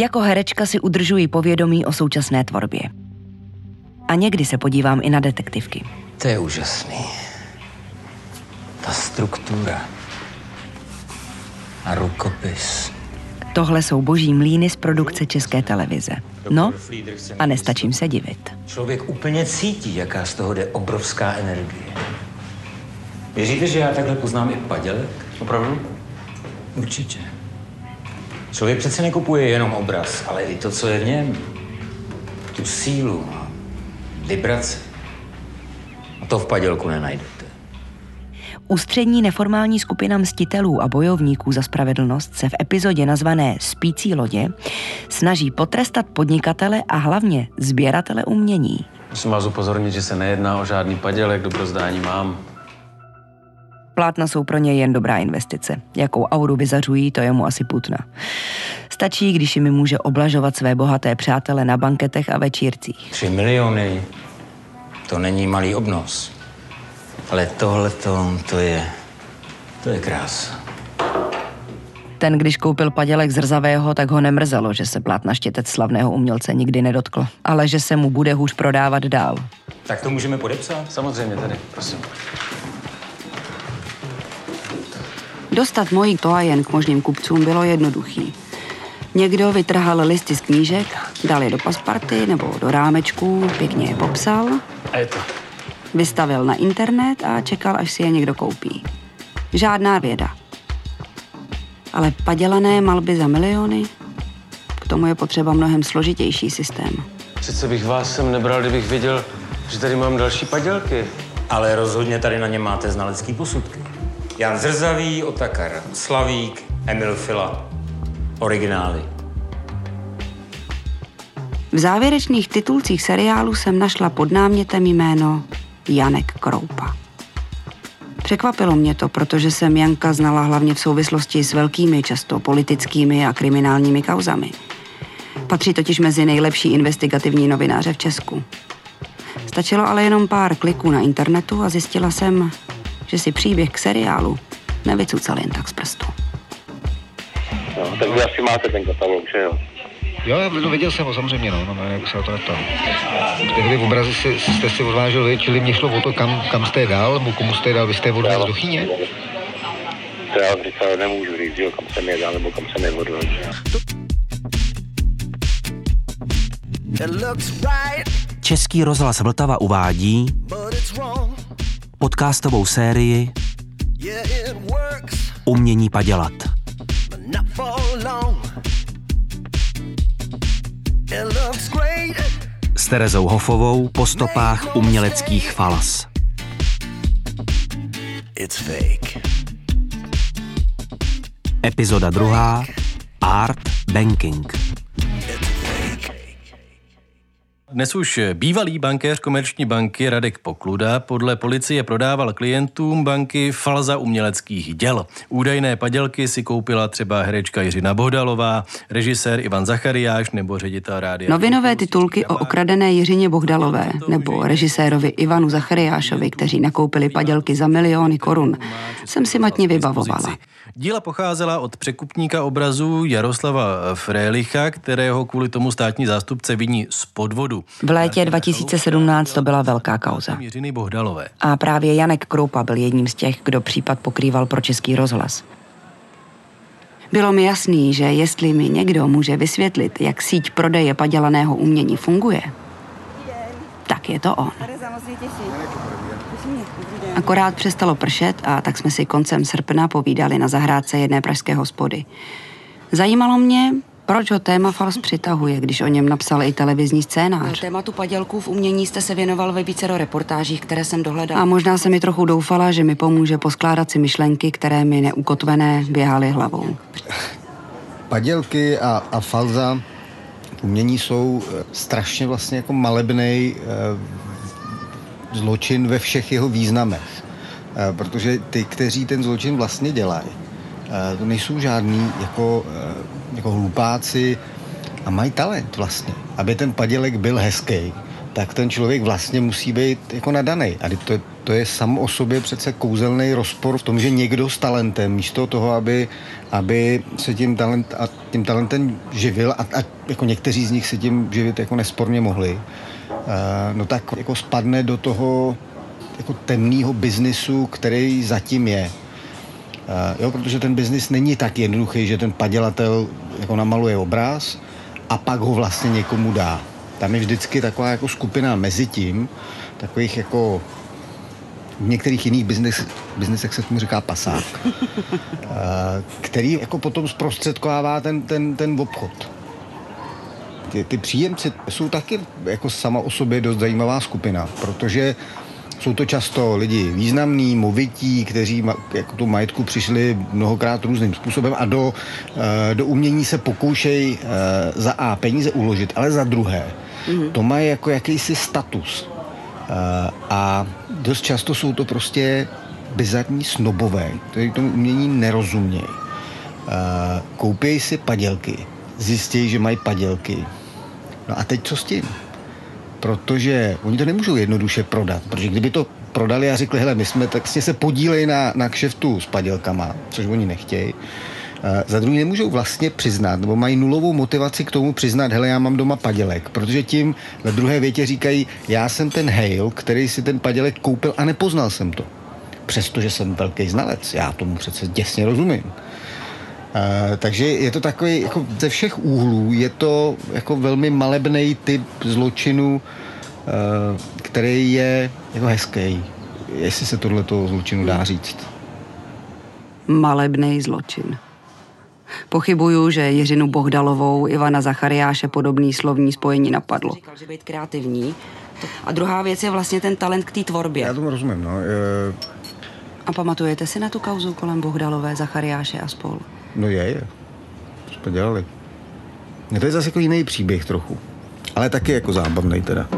Jako herečka si udržuji povědomí o současné tvorbě. A někdy se podívám i na detektivky. To je úžasný. Ta struktura. A rukopis. Tohle jsou boží mlíny z produkce České televize. No, a nestačím se divit. Člověk úplně cítí, jaká z toho jde obrovská energie. Věříte, že já takhle poznám i padělek? Opravdu? Určitě. Člověk přece nekupuje jenom obraz, ale i to, co je v něm. Tu sílu, vibrace. A to v padělku nenajdete. Ústřední neformální skupina mstitelů a bojovníků za spravedlnost se v epizodě nazvané Spící lodě snaží potrestat podnikatele a hlavně sběratele umění. Musím vás upozornit, že se nejedná o žádný padělek, dobrozdání mám. Plátna jsou pro ně jen dobrá investice. Jakou auru vyzařují, to je mu asi putna. Stačí, když mi může oblažovat své bohaté přátele na banketech a večírcích. Tři miliony, to není malý obnos. Ale tohle to je, to je krása. Ten, když koupil padělek z Rzavého, tak ho nemrzelo, že se plátna štětec slavného umělce nikdy nedotkl, ale že se mu bude hůř prodávat dál. Tak to můžeme podepsat? Samozřejmě, tady, prosím. Dostat mojí toajen k možným kupcům bylo jednoduchý. Někdo vytrhal listy z knížek, dal je do pasparty nebo do rámečků, pěkně je popsal. A je to. Vystavil na internet a čekal, až si je někdo koupí. Žádná věda. Ale padělané malby za miliony? K tomu je potřeba mnohem složitější systém. Přece bych vás sem nebral, kdybych věděl, že tady mám další padělky. Ale rozhodně tady na ně máte znalecký posudky. Jan Zrzavý, Otakar Slavík, Emil Fila. Originály. V závěrečných titulcích seriálu jsem našla pod námětem jméno Janek Kroupa. Překvapilo mě to, protože jsem Janka znala hlavně v souvislosti s velkými, často politickými a kriminálními kauzami. Patří totiž mezi nejlepší investigativní novináře v Česku. Stačilo ale jenom pár kliků na internetu a zjistila jsem, že si příběh k seriálu nevycucal jen tak z prstu. No, tak vy asi máte ten katalog, že jo? Jo, no, viděl jsem ho samozřejmě, no, no, no jak se o to neptal. Tehdy v obrazi si, jste si odvážil vy, čili mě šlo o to, kam, kam jste dal, nebo komu jste dal, vy jste je odvez do Chyně? To já říkal, nemůžu říct, jo, kam jsem je dal, nebo kam jsem je odvez. Český rozhlas Vltava uvádí podcastovou sérii Umění padělat. S Terezou Hofovou po stopách uměleckých falas. Epizoda druhá Art Banking. Dnes už bývalý bankéř komerční banky Radek Pokluda podle policie prodával klientům banky falza uměleckých děl. Údajné padělky si koupila třeba herečka Jiřina Bohdalová, režisér Ivan Zachariáš nebo ředitel rádia. Novinové titulky o okradené Jiřině Bohdalové nebo režisérovi Ivanu Zachariášovi, kteří nakoupili padělky za miliony korun, jsem si matně vybavovala. Díla pocházela od překupníka obrazu Jaroslava Frélicha, kterého kvůli tomu státní zástupce viní z podvodu. V létě 2017 to byla velká kauza. A právě Janek Kroupa byl jedním z těch, kdo případ pokrýval pro Český rozhlas. Bylo mi jasný, že jestli mi někdo může vysvětlit, jak síť prodeje padělaného umění funguje, tak je to on. Akorát přestalo pršet a tak jsme si koncem srpna povídali na zahrádce jedné pražské hospody. Zajímalo mě, proč ho téma Fals přitahuje, když o něm napsal i televizní scénář? Tématu padělků v umění jste se věnoval ve vícero reportážích, které jsem dohledal. A možná se mi trochu doufala, že mi pomůže poskládat si myšlenky, které mi neukotvené běhaly hlavou. Padělky a, a falza umění jsou eh, strašně vlastně jako malebnej eh, zločin ve všech jeho významech. Eh, protože ty, kteří ten zločin vlastně dělají, eh, to nejsou žádní jako, eh, jako hlupáci a mají talent vlastně. Aby ten padělek byl hezký, tak ten člověk vlastně musí být jako nadaný. A to, to je sam o sobě přece kouzelný rozpor v tom, že někdo s talentem, místo toho, aby, aby se tím, talent, a tím talentem živil, a, a jako někteří z nich se tím živit jako nesporně mohli, no tak jako spadne do toho jako temného biznisu, který zatím je. Uh, jo, protože ten biznis není tak jednoduchý, že ten padělatel jako namaluje obraz a pak ho vlastně někomu dá. Tam je vždycky taková jako skupina mezi tím, takových jako v některých jiných biznes, biznesech se tomu říká pasák, který jako potom zprostředkovává ten, ten, ten obchod. Ty, ty příjemci jsou taky jako sama o sobě dost zajímavá skupina, protože jsou to často lidi významní, movití, kteří jako tu majetku přišli mnohokrát různým způsobem a do, eh, do umění se pokoušejí eh, za A peníze uložit, ale za druhé mm-hmm. to má jako jakýsi status. Eh, a dost často jsou to prostě bizarní snobové, kteří tomu umění nerozumějí. Koupějí si padělky, zjistějí, že mají padělky. No a teď co s tím? protože oni to nemůžou jednoduše prodat, protože kdyby to prodali a řekli, hele, my jsme tak se podílej na, na kšeftu s padělkama, což oni nechtějí, Uh, za druhý nemůžou vlastně přiznat, nebo mají nulovou motivaci k tomu přiznat, hele, já mám doma padělek, protože tím ve druhé větě říkají, já jsem ten Hale, který si ten padělek koupil a nepoznal jsem to. Přestože jsem velký znalec, já tomu přece děsně rozumím. Uh, takže je to takový, jako ze všech úhlů, je to jako velmi malebný typ zločinu, uh, který je jako hezký, jestli se tohleto zločinu dá říct. Malebný zločin. Pochybuju, že Jiřinu Bohdalovou, Ivana Zachariáše podobný slovní spojení napadlo. Říkal, že být kreativní. A druhá věc je vlastně ten talent k té tvorbě. Já tomu rozumím, no. Je... A pamatujete si na tu kauzu kolem Bohdalové, Zachariáše a spol? No je, je. Co jsme dělali? No to je zase jako jiný příběh trochu. Ale taky jako zábavný teda.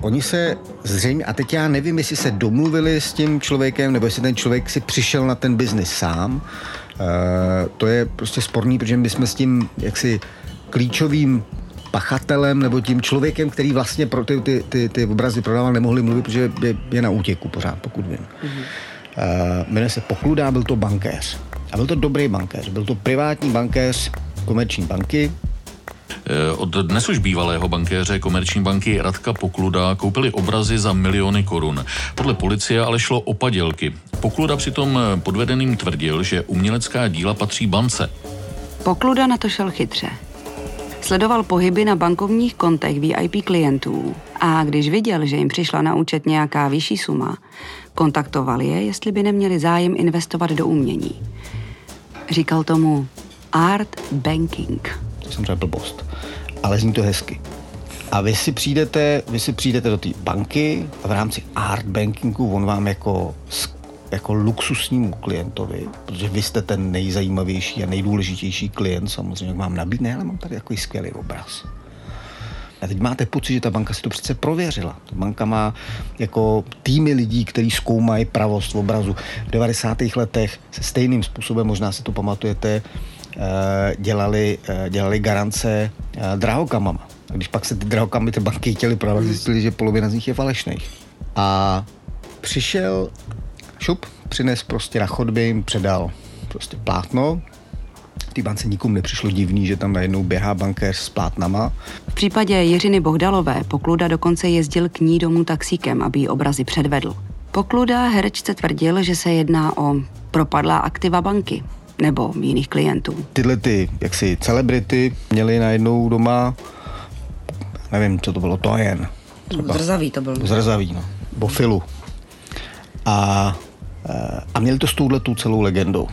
Oni se zřejmě, a teď já nevím, jestli se domluvili s tím člověkem, nebo jestli ten člověk si přišel na ten biznis sám. Uh, to je prostě sporný, protože my jsme s tím jaksi klíčovým pachatelem nebo tím člověkem, který vlastně pro ty, ty, ty, ty obrazy prodával, nemohli mluvit, protože je, je na útěku pořád, pokud vím. Mm-hmm. Uh, jmenuje se Pokluda, byl to bankéř. A byl to dobrý bankéř. Byl to privátní bankéř komerční banky, eh, od dnes už bývalého bankéře komerční banky Radka Pokluda koupili obrazy za miliony korun. Podle policie ale šlo o padělky. Pokluda přitom eh, podvedeným tvrdil, že umělecká díla patří bance. Pokluda na to šel chytře. Sledoval pohyby na bankovních kontech VIP klientů a když viděl, že jim přišla na účet nějaká vyšší suma, kontaktoval je, jestli by neměli zájem investovat do umění. Říkal tomu art banking. To jsem řekl blbost, ale zní to hezky. A vy si přijdete, vy si přijdete do té banky a v rámci art bankingu on vám jako jako luxusnímu klientovi, protože vy jste ten nejzajímavější a nejdůležitější klient, samozřejmě vám nabídne, ale mám tady jako skvělý obraz. A teď máte pocit, že ta banka si to přece prověřila. Ta banka má jako týmy lidí, kteří zkoumají pravost v obrazu. V 90. letech se stejným způsobem, možná si to pamatujete, eh, dělali, eh, dělali garance eh, drahokamama. A když pak se ty drahokamy ty banky chtěli prodávat, zjistili, že polovina z nich je falešných. A přišel šup, přines prostě na chodbě, jim předal prostě plátno, té bance nikomu nepřišlo divný, že tam najednou běhá bankéř s plátnama. V případě Jiřiny Bohdalové Pokluda dokonce jezdil k ní domů taxíkem, aby jí obrazy předvedl. Pokluda herečce tvrdil, že se jedná o propadlá aktiva banky nebo jiných klientů. Tyhle ty jaksi celebrity měli najednou doma, nevím, co to bylo, to jen. Zrzavý to byl. Zrzavý, no. Bofilu. A, eh, a měli to s touhletou celou legendou.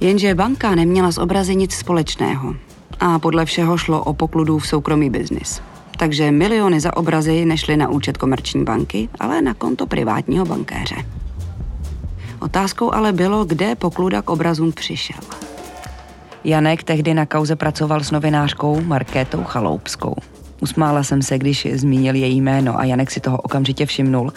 Jenže banka neměla z obrazy nic společného a podle všeho šlo o pokludův soukromý biznis. Takže miliony za obrazy nešly na účet komerční banky, ale na konto privátního bankéře. Otázkou ale bylo, kde pokluda k obrazům přišel. Janek tehdy na kauze pracoval s novinářkou Markétou Chaloupskou. Usmála jsem se, když zmínil její jméno a Janek si toho okamžitě všimnul.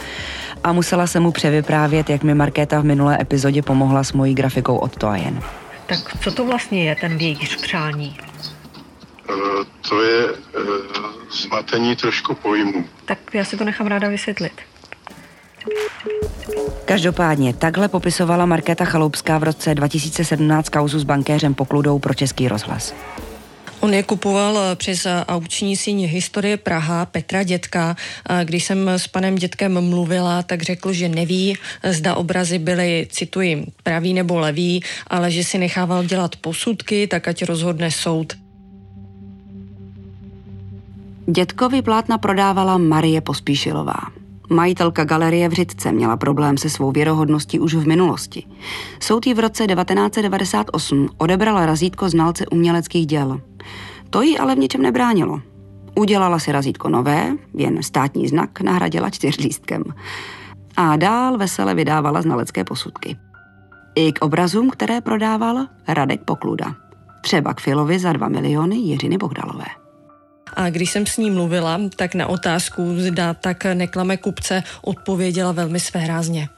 A musela se mu převyprávět, jak mi Markéta v minulé epizodě pomohla s mojí grafikou od to a jen. Tak co to vlastně je ten vějíř přání? To je zmatení trošku pojmu. Tak já si to nechám ráda vysvětlit. Každopádně takhle popisovala Markéta Chaloupská v roce 2017 kauzu s bankéřem Pokludou pro Český rozhlas. On je kupoval eh, přes eh, auční síň Historie Praha Petra Dětka. Když jsem s panem Dětkem mluvila, tak řekl, že neví, zda obrazy byly, cituji, pravý nebo levý, ale že si nechával dělat posudky, tak ať rozhodne soud. Dětkovi plátna prodávala Marie Pospíšilová. Majitelka galerie v Řitce měla problém se svou věrohodností už v minulosti. Soud jí v roce 1998 odebral razítko znalce uměleckých děl. To jí ale v ničem nebránilo. Udělala si razítko nové, jen státní znak nahradila čtyřlístkem. A dál vesele vydávala znalecké posudky. I k obrazům, které prodával Radek Pokluda. Třeba k Filovi za 2 miliony Jiřiny Bohdalové. A když jsem s ní mluvila, tak na otázku, zda tak neklame kupce, odpověděla velmi svérázně.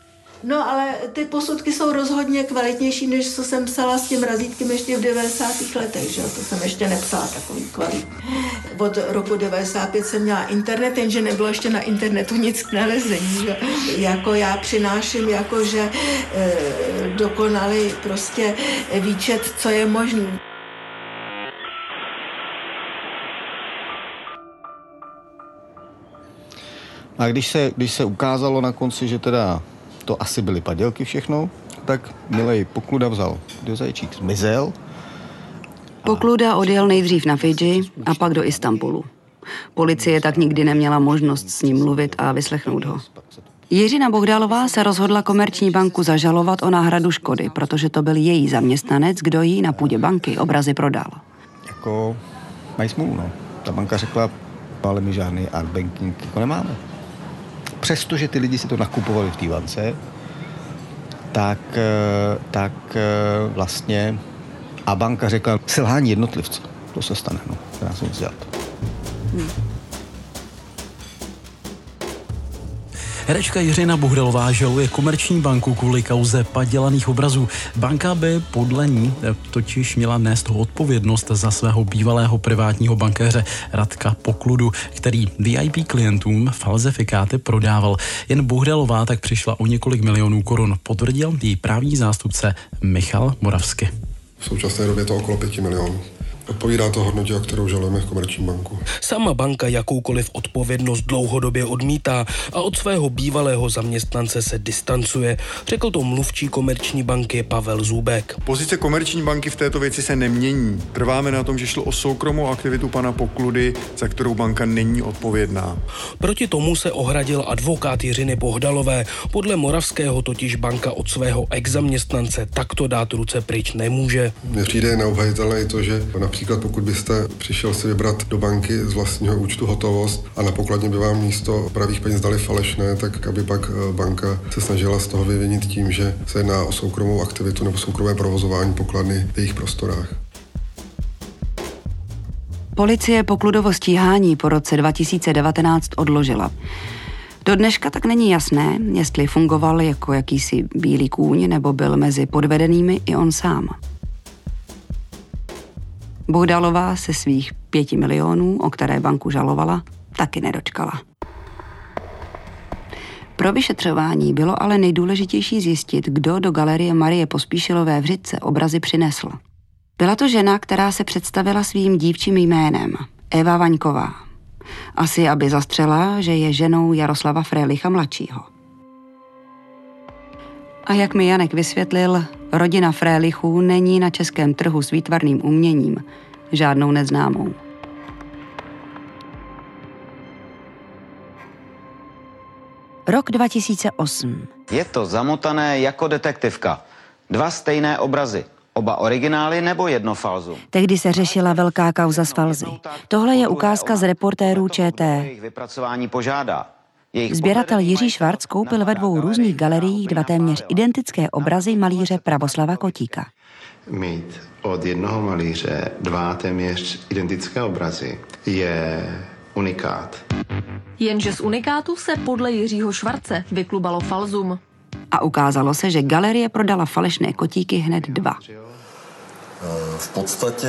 No ale ty posudky jsou rozhodně kvalitnější, než co jsem psala s tím razítkem ještě v 90. letech, že? to jsem ještě nepsala takový kvalitní. Od roku 95 jsem měla internet, jenže nebylo ještě na internetu nic k nalezení. Že? Jako já přináším jakože e, dokonalý prostě výčet, co je možný. A když se, když se ukázalo na konci, že teda to asi byly padělky všechno, tak milej Pokluda vzal do zajíčík, zmizel. Pokluda odjel nejdřív na Fidži a pak do Istanbulu. Policie tak nikdy neměla možnost s ním mluvit a vyslechnout ho. Jiřina Bohdalová se rozhodla komerční banku zažalovat o náhradu škody, protože to byl její zaměstnanec, kdo jí na půdě banky obrazy prodal. Jako mají smůlu, no. Ta banka řekla, ale my žádný art banking jako nemáme přestože ty lidi si to nakupovali v té bance, tak, eh, tak eh, vlastně a banka řekla selhání jednotlivce. To se stane, no. Dá se nic dělat. Hmm. Herečka Jiřina Bohdalová žaluje komerční banku kvůli kauze padělaných obrazů. Banka by podle ní eh, totiž měla nést odpovědnost za svého bývalého privátního bankéře Radka Pokludu, který VIP klientům falzifikáty prodával. Jen Bohdalová tak přišla o několik milionů korun, potvrdil její právní zástupce Michal Moravsky. V současné době to okolo 5 milionů. Odpovídá to hodnotě, o kterou žalujeme v Komerční banku. Sama banka jakoukoliv odpovědnost dlouhodobě odmítá a od svého bývalého zaměstnance se distancuje, řekl to mluvčí Komerční banky Pavel Zubek. Pozice Komerční banky v této věci se nemění. Trváme na tom, že šlo o soukromou aktivitu pana Pokludy, za kterou banka není odpovědná. Proti tomu se ohradil advokát Jiřiny Bohdalové. Podle Moravského totiž banka od svého ex-zaměstnance takto dát ruce pryč nemůže. Mně přijde neobhajitelné i to, že například Například pokud byste přišel si vybrat do banky z vlastního účtu hotovost a na pokladně by vám místo pravých peněz dali falešné, tak aby pak eh, banka se snažila z toho vyvinit tím, že se jedná o soukromou aktivitu nebo soukromé provozování pokladny v jejich prostorách. Policie pokludovo stíhání po roce 2019 odložila. Do dneška tak není jasné, jestli fungoval jako jakýsi bílý kůň nebo byl mezi podvedenými i on sám. Bohdalová se svých pěti milionů, o které banku žalovala, taky nedočkala. Pro vyšetřování bylo ale nejdůležitější zjistit, kdo do galerie Marie Pospíšilové v Řitce obrazy přinesl. Byla to žena, která se představila svým dívčím jménem, Eva Vaňková. Asi, aby zastřela, že je ženou Jaroslava Frélicha mladšího. A jak mi Janek vysvětlil, rodina Frélichů není na českém trhu s výtvarným uměním žádnou neznámou. Rok 2008. Je to zamotané jako detektivka. Dva stejné obrazy. Oba originály nebo jedno falzu? Tehdy se řešila velká kauza s falzy. Tohle je ukázka z reportérů ČT. Vypracování požádá. Sběratel Jiří Švarc koupil ve dvou různých galeriích dva téměř identické obrazy malíře Pravoslava Kotíka. Mít od jednoho malíře dva téměř identické obrazy je unikát. Jenže z unikátu se podle Jiřího Švarce vyklubalo falzum. A ukázalo se, že galerie prodala falešné kotíky hned dva. V podstatě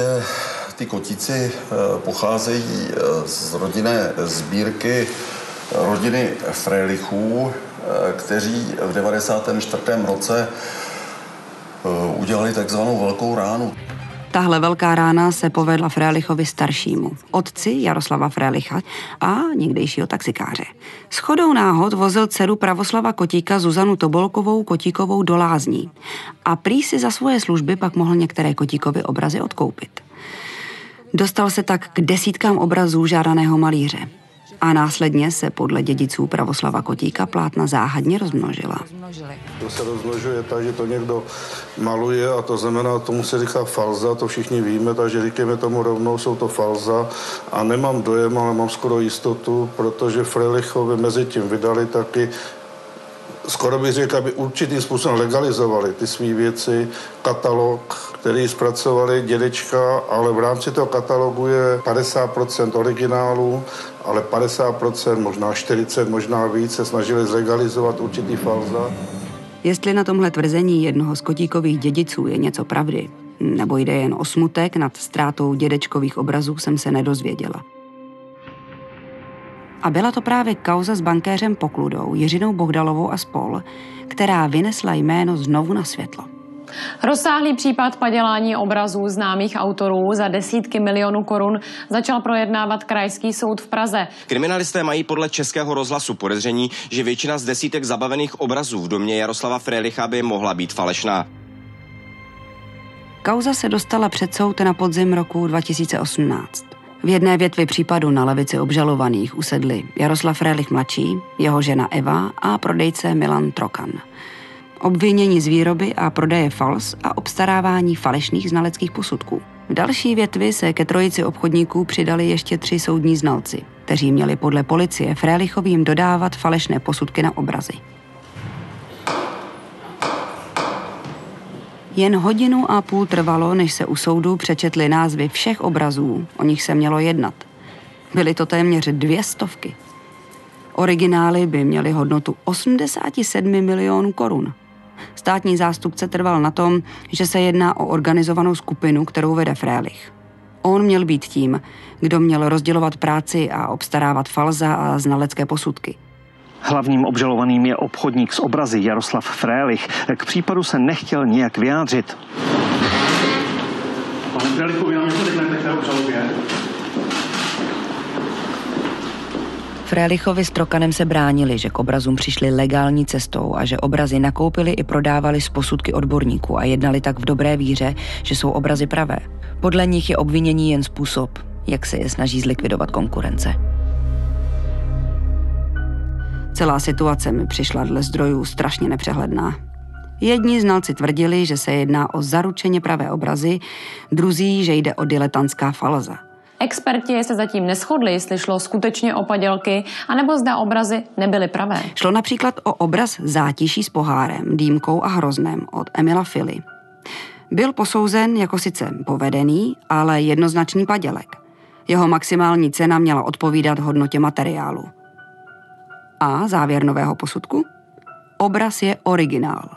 ty kotíci eh, pocházejí eh, z rodinné sbírky rodiny Frelichů, kteří v 94. roce udělali takzvanou velkou ránu. Tahle velká rána se povedla Frélichovi staršímu, otci Jaroslava Frélicha a někdejšího taxikáře. S chodou náhod vozil dceru Pravoslava Kotíka Zuzanu Tobolkovou Kotíkovou do Lázní a prý si za svoje služby pak mohl některé Kotíkovy obrazy odkoupit. Dostal se tak k desítkám obrazů žádaného malíře a následně se podle dědiců Pravoslava Kotíka plátna záhadně rozmnožila. To se rozmnožuje tak, že to někdo maluje a to znamená, tomu se říká falza, to všichni víme, takže říkáme tomu rovnou, jsou to falza a nemám dojem, ale mám skoro jistotu, protože Frelichovi mezi tím vydali taky skoro bych řekl, aby určitým způsobem legalizovali ty své věci, katalog, který zpracovali dědečka, ale v rámci toho katalogu je 50% originálů, ale 50%, možná 40, možná víc se snažili zlegalizovat určitý falza. Jestli na tomhle tvrzení jednoho z kotíkových dědiců je něco pravdy, nebo jde jen o smutek nad ztrátou dědečkových obrazů, jsem se nedozvěděla. A byla to právě kauza s bankéřem Pokludou, Jiřinou Bohdalovou a spol, která vynesla jméno znovu na světlo. Rozsáhlý případ padělání obrazů známých autorů za desítky milionů korun začal projednávat Krajský soud v Praze. Kriminalisté mají podle Českého rozhlasu podezření, že většina z desítek zabavených obrazů v domě Jaroslava Frelicha by mohla být falešná. Kauza se dostala před soud na podzim roku 2018. V jedné větvi případu na levici obžalovaných usedli Jaroslav Frélich mladší, jeho žena Eva a prodejce Milan Trokan. Obvinění z výroby a prodeje fals a obstarávání falešných znaleckých posudků. V další větvi se ke trojici obchodníků přidali ještě tři soudní znalci, kteří měli podle policie Frélichovým dodávat falešné posudky na obrazy. Jen hodinu a půl trvalo, než se u soudu přečetly názvy všech obrazů, o nich se mělo jednat. Byly to téměř dvě stovky. Originály by měly hodnotu 87 milionů korun. Státní zástupce trval na tom, že se jedná o organizovanou skupinu, kterou vede Frélich. On měl být tím, kdo měl rozdělovat práci a obstarávat falza a znalecké posudky. Hlavním obžalovaným je obchodník s obrazy Jaroslav Frélich. K případu se nechtěl nijak vyjádřit. Pane Frélichovi, nám něco řeknete k té obžalobě? Frélichovi s Trokanem se bránili, že k obrazům přišli legální cestou a že obrazy nakoupili i prodávali z posudky odborníků a jednali tak v dobré víře, že jsou obrazy pravé. Podle nich je obvinění jen způsob, jak se je snaží zlikvidovat konkurence. Celá situace mi přišla dle zdrojů strašně nepřehledná. Jedni znalci tvrdili, že se jedná o zaručeně pravé obrazy, druzí, že jde o diletantská falza. Experti se zatím neschodli, jestli šlo skutečně o padělky, anebo zda obrazy nebyly pravé. Šlo například o obraz zátiší s pohárem, dýmkou a hroznem od Emila Fili. Byl posouzen jako sice povedený, ale jednoznačný padělek. Jeho maximální cena měla odpovídat hodnotě materiálu. A závěr nového posudku? Obraz je originál.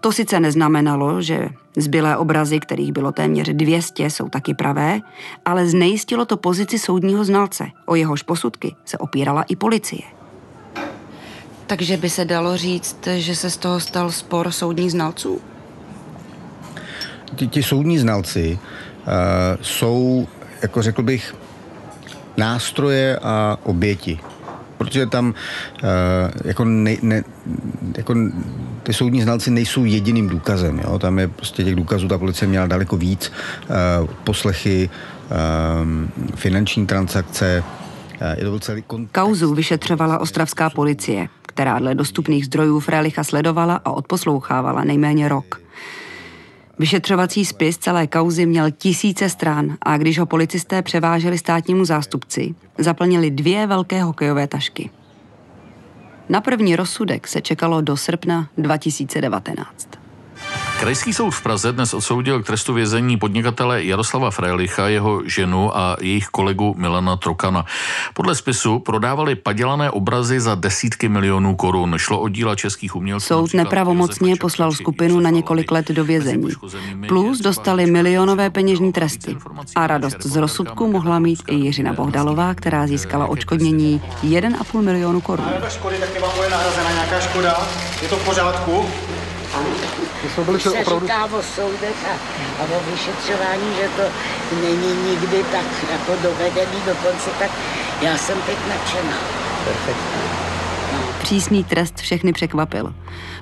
To sice neznamenalo, že zbylé obrazy, kterých bylo téměř 200, jsou taky pravé, ale znejistilo to pozici soudního znalce. O jehož posudky se opírala i policie. Takže by se dalo říct, že se z toho stal spor soudních znalců? Ti, ti soudní znalci uh, jsou, jako řekl bych, nástroje a oběti protože tam uh, jako, ne, ne, jako ty soudní znalci nejsou jediným důkazem. Jo? Tam je prostě těch důkazů, ta policie měla daleko víc. Uh, poslechy, uh, finanční transakce. Je to celý kontext. Kauzu vyšetřovala ostravská policie, která dle dostupných zdrojů Frélicha sledovala a odposlouchávala nejméně rok. Vyšetřovací spis celé kauzy měl tisíce stran a když ho policisté převáželi státnímu zástupci, zaplnili dvě velké hokejové tašky. Na první rozsudek se čekalo do srpna 2019. Krajský soud v Praze dnes odsoudil k trestu vězení podnikatele Jaroslava Frelicha, jeho ženu a jejich kolegu Milana Trokana. Podle spisu prodávali padělané obrazy za desítky milionů korun. Šlo o díla českých umělců. Soud nepravomocně poslal skupinu na několik let do vězení. Plus dostali milionové peněžní tresty. A radost z rozsudku mohla mít i Jiřina Bohdalová, která získala očkodnění 1,5 milionu korun. škody, taky vám bude nahrazena nějaká škoda. Je to v pořádku? Jsme byli se opravdu... říká o soudech a, a o vyšetřování, že to není nikdy tak jako dovedený dokonce, tak já jsem teď nadšená. Perfektní. No. Přísný trest všechny překvapil.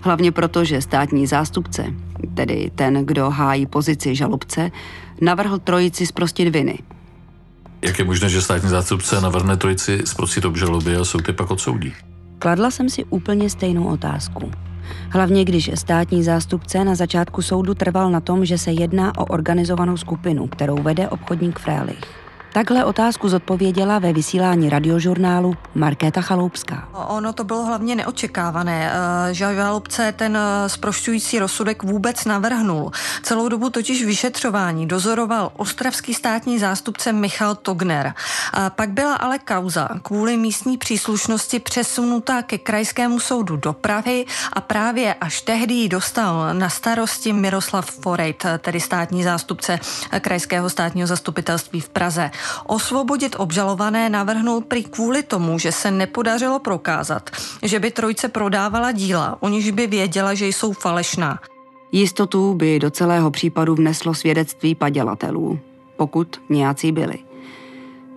Hlavně proto, že státní zástupce, tedy ten, kdo hájí pozici žalobce, navrhl trojici zprostit viny. Jak je možné, že státní zástupce navrhne trojici zprostit obžaloby a soud je pak odsoudí? Kladla jsem si úplně stejnou otázku. Hlavně když státní zástupce na začátku soudu trval na tom, že se jedná o organizovanou skupinu, kterou vede obchodník Frélich. Takhle otázku zodpověděla ve vysílání radiožurnálu Markéta Chaloupská. Ono to bylo hlavně neočekávané. Eh, žalobce ten eh, sprošťující rozsudek vůbec navrhnul. Celou dobu totiž vyšetřování dozoroval ostravský státní zástupce Michal Togner. Pak byla ale kauza kvůli místní příslušnosti přesunutá ke krajskému soudu do Prahy a právě až tehdy ji dostal na starosti Miroslav Forejt, tedy státní zástupce krajského státního zastupitelství v Praze. Osvobodit obžalované navrhnul prý kvůli tomu, že se nepodařilo prokázat, že by trojce prodávala díla, o niž by věděla, že jsou falešná. Jistotu by do celého případu vneslo svědectví padělatelů, pokud nějací byli.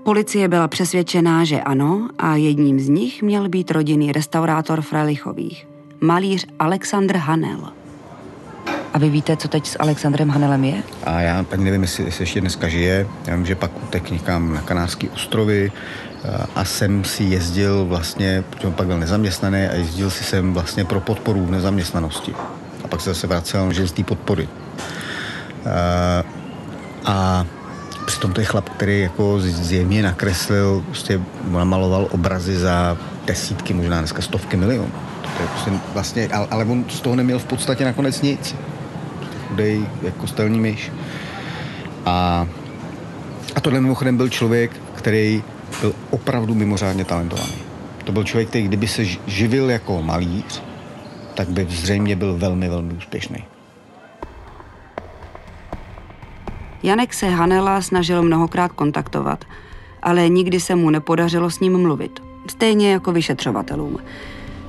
Policie byla přesvědčená, že ano a jedním z nich měl být rodinný restaurátor Frelichových, malíř Alexandr Hanel. A vy víte, co teď s Alexandrem Hanelem je? A já tak nevím, jestli, jestli ještě dneska žije. Já vím, že pak utek někam na Kanárské ostrovy a sem si jezdil vlastně, protože pak byl nezaměstnaný a jezdil si sem vlastně pro podporu v nezaměstnanosti. A pak se zase vracel že z té podpory. A, a přitom to je chlap, který jako zjevně nakreslil, prostě namaloval obrazy za desítky, možná dneska stovky milionů. To je prostě vlastně, ale on z toho neměl v podstatě nakonec nic chudej jako kostelní myš. A, a tohle mimochodem byl člověk, který byl opravdu mimořádně talentovaný. To byl člověk, který kdyby se živil jako malíř, tak by zřejmě byl velmi, velmi úspěšný. Janek se Hanela snažil mnohokrát kontaktovat, ale nikdy se mu nepodařilo s ním mluvit. Stejně jako vyšetřovatelům.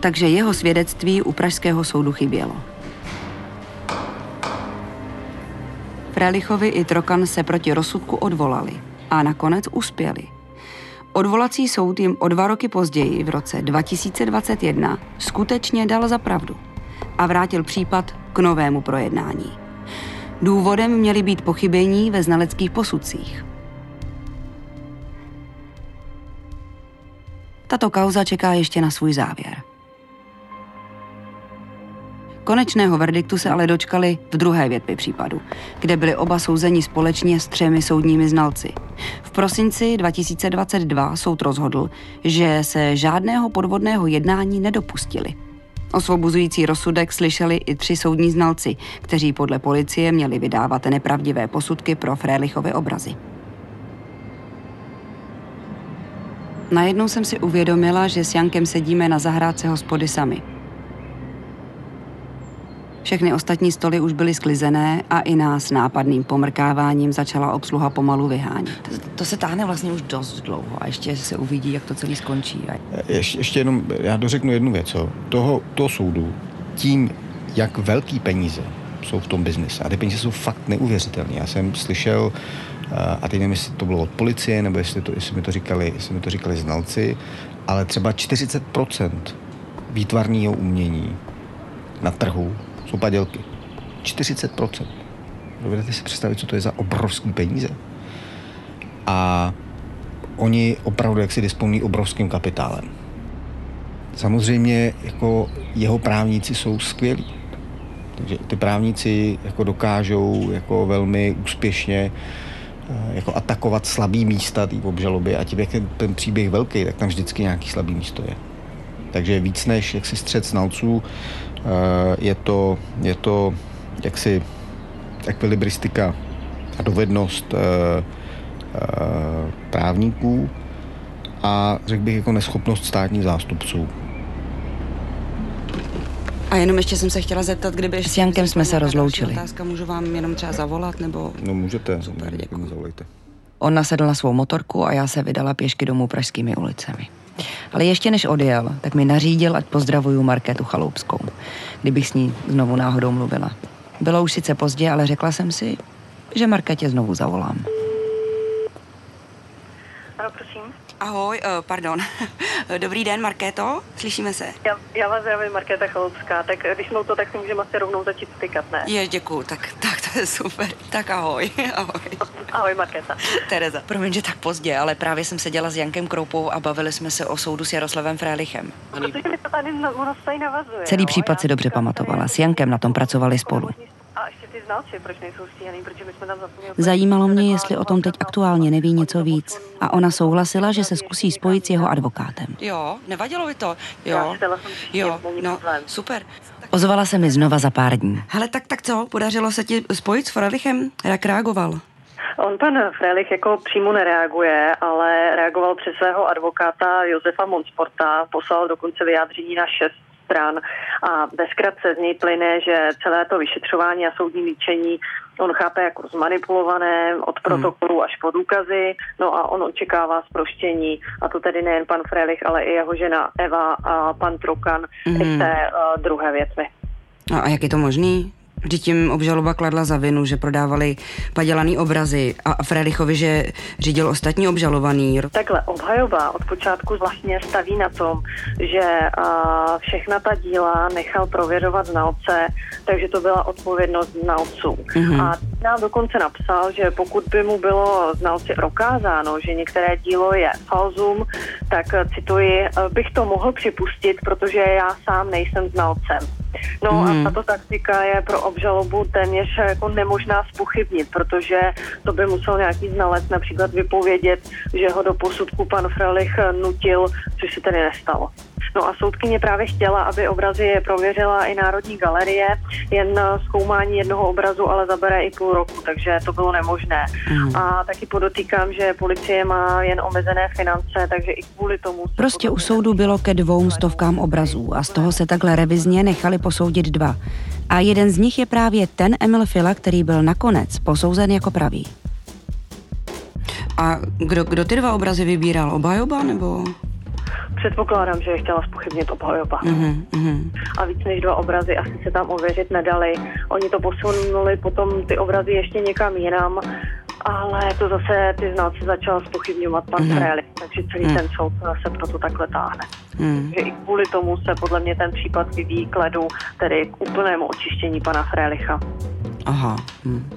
Takže jeho svědectví u Pražského soudu chybělo. Frelichovi i Trokan se proti rozsudku odvolali a nakonec uspěli. Odvolací soud jim o dva roky později, v roce 2021, skutečně dal za pravdu a vrátil případ k novému projednání. Důvodem měly být pochybení ve znaleckých posudcích. Tato kauza čeká ještě na svůj závěr. Konečného verdiktu se ale dočkali v druhé větvi případu, kde byli oba souzeni společně s třemi soudními znalci. V prosinci 2022 soud rozhodl, že se žádného podvodného jednání nedopustili. Osvobozující rozsudek slyšeli i tři soudní znalci, kteří podle policie měli vydávat nepravdivé posudky pro Frélichové obrazy. Najednou jsem si uvědomila, že s Jankem sedíme na zahrádce hospody sami – všechny ostatní stoly už byly sklizené a i nás nápadným pomrkáváním začala obsluha pomalu vyhánět. To, to se táhne vlastně už dost dlouho a ještě se uvidí, jak to celý skončí. Ještě, ještě jenom, já dořeknu jednu věc. Toho, toho soudu, tím, jak velký peníze jsou v tom biznise, a ty peníze jsou fakt neuvěřitelné. Já jsem slyšel, a teď nevím, jestli to bylo od policie, nebo jestli, to, jestli, mi, to říkali, jestli mi to říkali znalci, ale třeba 40% výtvarného umění na trhu jsou padělky. 40%. Dovedete si představit, co to je za obrovský peníze. A oni opravdu jak si disponují obrovským kapitálem. Samozřejmě jako jeho právníci jsou skvělí. Takže ty právníci jako dokážou jako velmi úspěšně eh, jako atakovat slabý místa té obžaloby a tím, jak je ten příběh velký, tak tam vždycky nějaký slabý místo je. Takže víc než jak si střed znalců, Eh, je to, je to jaksi ekvilibristika a dovednost e, právníků a řekl bych jako neschopnost státních zástupců. A jenom ještě jsem se chtěla zeptat, kdyby... S Jankem jsme se rozloučili. Otázka, můžu vám jenom třeba zavolat, nebo... No můžete, Super, děkuji. zavolejte. On nasedl na svou motorku a já se vydala pěšky domů pražskými ulicemi. Ale ještě než odjel, tak mi nařídil, ať pozdravuju Markétu Chaloupskou, kdybych s ní znovu náhodou mluvila. Bylo už sice pozdě, ale řekla jsem si, že Markétě znovu zavolám. Ano, prosím. Ahoj, uh, pardon. Dobrý den, Markéto, slyšíme se. Já, já vás zdravím, Markéta Chaloupská, tak když jsme to, tak si můžeme asi rovnou začít stykat, ne? Je, děkuju, tak, tak to je super. Tak ahoj, ahoj. Ahoj, Markéta. Tereza. Promiň, že tak pozdě, ale právě jsem seděla s Jankem Kroupou a bavili jsme se o soudu s Jaroslavem Frélichem. Protože mi to tady ono tady navazuje. Celý no, případ si dobře pamatovala. S Jankem na tom pracovali spolu. A ještě znalci, proč nejsou stíhaný, protože my jsme tam zapomněli... Zajímalo mě, jestli o tom teď aktuálně neví něco víc. A ona souhlasila, že se zkusí spojit s jeho advokátem. Jo, nevadilo by to. Jo, jo, no, super. Ozvala se mi znova za pár dní. Hele, tak, tak co, podařilo se ti spojit s Frelichem? Jak reagoval? On pan Frelich jako přímo nereaguje, ale reagoval přes svého advokáta Josefa Monsporta, poslal dokonce vyjádření na šest stran a bezkratce z něj plyne, že celé to vyšetřování a soudní líčení on chápe jako zmanipulované od protokolu až po důkazy, no a on očekává zproštění a to tedy nejen pan Frelich, ale i jeho žena Eva a pan Trukan mm. i té uh, druhé větvi. No a jak je to možný? Vždyť tím obžaloba kladla za vinu, že prodávali padělaný obrazy a Frelichovi, že řídil ostatní obžalovaný. Takhle, obhajoba od počátku vlastně staví na tom, že a, všechna ta díla nechal prověřovat znalce, takže to byla odpovědnost znalců. Mm-hmm. A nám dokonce napsal, že pokud by mu bylo znalci prokázáno, že některé dílo je falzum, tak cituji, bych to mohl připustit, protože já sám nejsem znalcem. No mm. a mhm. tato taktika je pro obžalobu téměř jako nemožná spochybnit, protože to by musel nějaký znalec například vypovědět, že ho do posudku pan Frelich nutil, což se tedy nestalo. No a soudkyně právě chtěla, aby obrazy prověřila i Národní galerie, jen zkoumání jednoho obrazu ale zabere i půl roku, takže to bylo nemožné. Mm. A taky podotýkám, že policie má jen omezené finance, takže i kvůli tomu... Prostě u soudu bylo ke dvou stovkám obrazů a z toho se takhle revizně nechali posoudit dva. A jeden z nich je právě ten Emil Fila, který byl nakonec posouzen jako pravý. A kdo, kdo ty dva obrazy vybíral? Obhajoba nebo? Předpokládám, že je chtěla spochybnit obhajoba. Mm-hmm. A víc než dva obrazy asi se tam ověřit nedali. Oni to posunuli potom ty obrazy ještě někam jinam, ale to zase ty znalci začal spochybňovat pan mm-hmm. Frélik, takže celý mm. ten soud se proto takhle táhne. Mm. Že i kvůli tomu se podle mě ten případ vyvíjí k ledu, tedy k úplnému očištění pana Frélicha. Aha. Mm.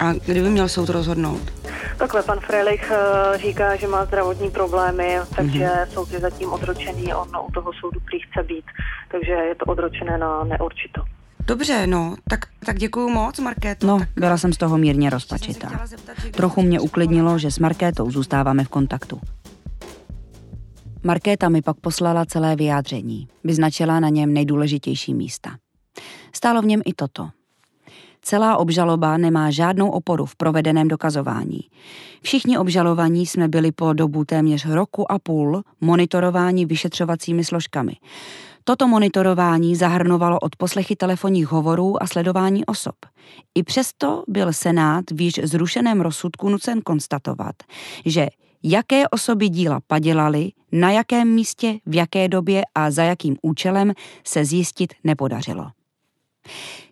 A kdyby měl soud rozhodnout? Takhle pan Frelich uh, říká, že má zdravotní problémy, takže mm-hmm. soud je zatím odročený, on u toho soudu prý chce být, takže je to odročené na neurčito. Dobře, no, tak, tak děkuju moc, Markéto. No, tak... byla jsem z toho mírně rozpačitá. Trochu mě uklidnilo, že s Markétou zůstáváme v kontaktu. Markéta mi pak poslala celé vyjádření. Vyznačila na něm nejdůležitější místa. Stálo v něm i toto. Celá obžaloba nemá žádnou oporu v provedeném dokazování. Všichni obžalovaní jsme byli po dobu téměř roku a půl monitorováni vyšetřovacími složkami. Toto monitorování zahrnovalo od poslechy telefonních hovorů a sledování osob. I přesto byl Senát v již zrušeném rozsudku nucen konstatovat, že jaké osoby díla padělaly, na jakém místě, v jaké době a za jakým účelem se zjistit nepodařilo.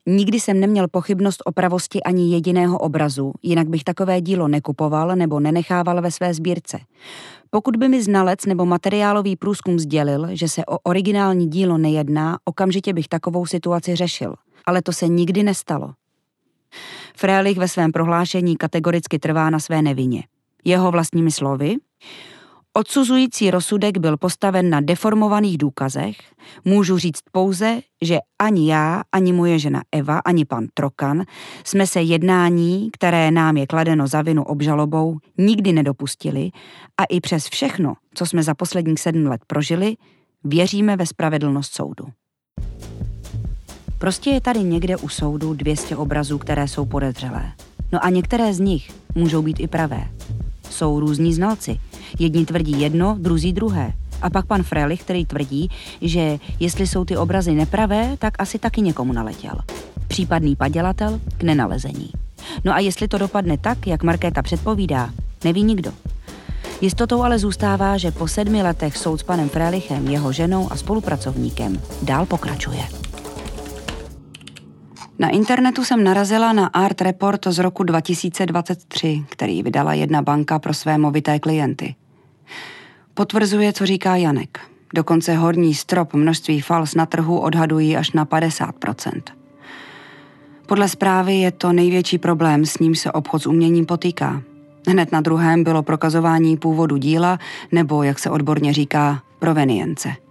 Nikdy jsem neměl pochybnost o pravosti ani jediného obrazu, jinak bych takové dílo nekupoval nebo nenechával ve své sbírce. Pokud by mi znalec nebo materiálový průzkum sdělil, že se o originální dílo nejedná, okamžitě bych takovou situaci řešil. Ale to se nikdy nestalo. Frélich ve svém prohlášení kategoricky trvá na své nevině. Jeho vlastními slovy, Odsuzující rozsudek byl postaven na deformovaných důkazech. Můžu říct pouze, že ani já, ani moje žena Eva, ani pan Trokan jsme se jednání, které nám je kladeno za vinu obžalobou, nikdy nedopustili a i přes všechno, co jsme za posledních sedm let prožili, věříme ve spravedlnost soudu. Prostě je tady někde u soudu 200 obrazů, které jsou podezřelé. No a některé z nich můžou být i pravé. Jsou různí znalci. Jedni tvrdí jedno, druzí druhé. A pak pan Frelich, který tvrdí, že jestli jsou ty obrazy nepravé, tak asi taky někomu naletěl. Případný padělatel k nenalezení. No a jestli to dopadne tak, jak Markéta předpovídá, neví nikdo. Jistotou ale zůstává, že po sedmi letech soud s panem Frelichem, jeho ženou a spolupracovníkem dál pokračuje. Na internetu jsem narazila na Art Report z roku 2023, který vydala jedna banka pro své movité klienty. Potvrzuje, co říká Janek. Dokonce horní strop množství fals na trhu odhadují až na 50% Podle zprávy je to největší problém, s ním se obchod s uměním potýká. Hned na druhém bylo prokazování původu díla, nebo, jak se odborně říká, provenience.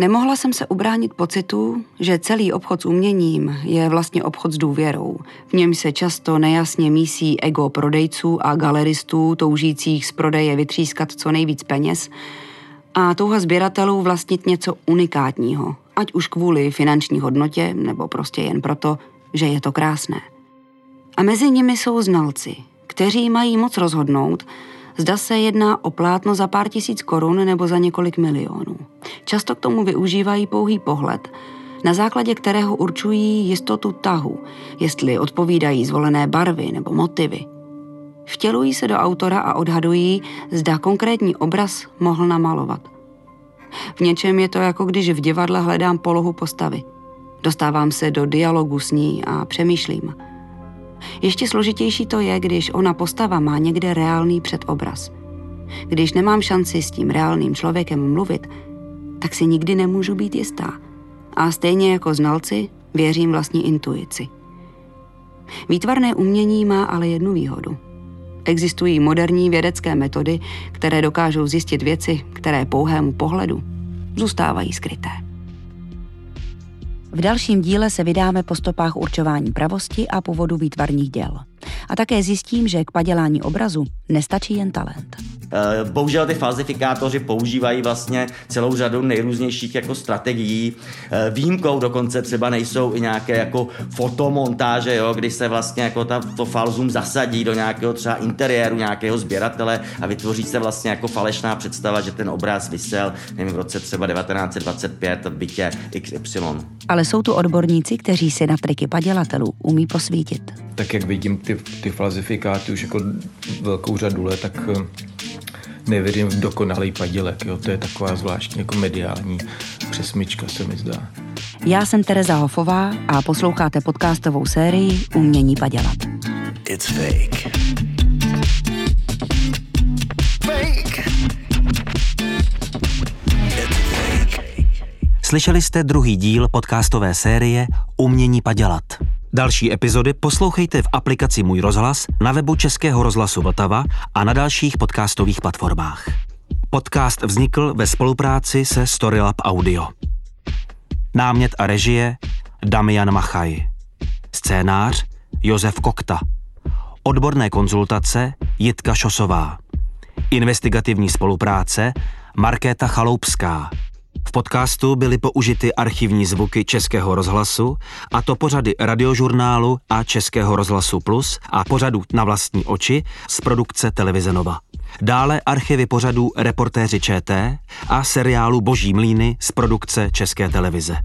Nemohla jsem se ubránit pocitu, že celý obchod s uměním je vlastně obchod s důvěrou. V něm se často nejasně mísí ego prodejců a galeristů toužících z prodeje vytřískat co nejvíc peněz a touha sběratelů vlastnit něco unikátního, ať už kvůli finanční hodnotě, nebo prostě jen proto, že je to krásné. A mezi nimi jsou znalci, kteří mají moc rozhodnout, zda se jedná o plátno za pár tisíc korun nebo za několik milionů. Často k tomu využívají pouhý pohled, na základě kterého určují jistotu tahu, jestli odpovídají zvolené barvy nebo motivy. Vtělují se do autora a odhadují, zda konkrétní obraz mohl namalovat. V něčem je to jako když v divadle hledám polohu postavy. Dostávám se do dialogu s ní a přemýšlím – ještě složitější to je, když ona postava má někde reálný předobraz. Když nemám šanci s tím reálným člověkem mluvit, tak si nikdy nemůžu být jistá. A stejně jako znalci věřím vlastní intuici. Výtvarné umění má ale jednu výhodu. Existují moderní vědecké metody, které dokážou zjistit věci, které pouhému pohledu zůstávají skryté. V dalším díle se vydáme po stopách určování pravosti a původu výtvarných děl. A také zjistím, že k padělání obrazu nestačí jen talent. Eh, bohužel ty falzifikátoři používají vlastně celou řadu nejrůznějších jako strategií. Eh, výjimkou dokonce třeba nejsou i nějaké jako fotomontáže, jo, kdy se vlastně jako ta, to falzum zasadí do nějakého třeba interiéru nějakého sběratele a vytvoří se vlastně jako falešná představa, že ten obraz vysel nevím, v roce třeba 1925 v bytě XY. Ale jsou tu odborníci, kteří si na triky padělatelů umí posvítit. Tak jak vidím ty, ty falzifikáty už jako velkou řadu let, tak eh, nevěřím v dokonalý padělek. Jo? To je taková zvláštní jako mediální přesmička, se mi zdá. Já jsem Tereza Hofová a posloucháte podcastovou sérii Umění padělat. It's fake. fake. Slyšeli jste druhý díl podcastové série Umění padělat. Další epizody poslouchejte v aplikaci Můj rozhlas, na webu Českého rozhlasu Vltava a na dalších podcastových platformách. Podcast vznikl ve spolupráci se Storylab Audio. Námět a režie Damian Machaj. Scénář Josef Kokta. Odborné konzultace Jitka Šosová. Investigativní spolupráce Markéta Chaloupská. V podcastu byly použity archivní zvuky Českého rozhlasu, a to pořady radiožurnálu a Českého rozhlasu Plus a pořadu Na vlastní oči z produkce Televize Nova. Dále archivy pořadů Reportéři ČT a seriálu Boží mlíny z produkce České televize.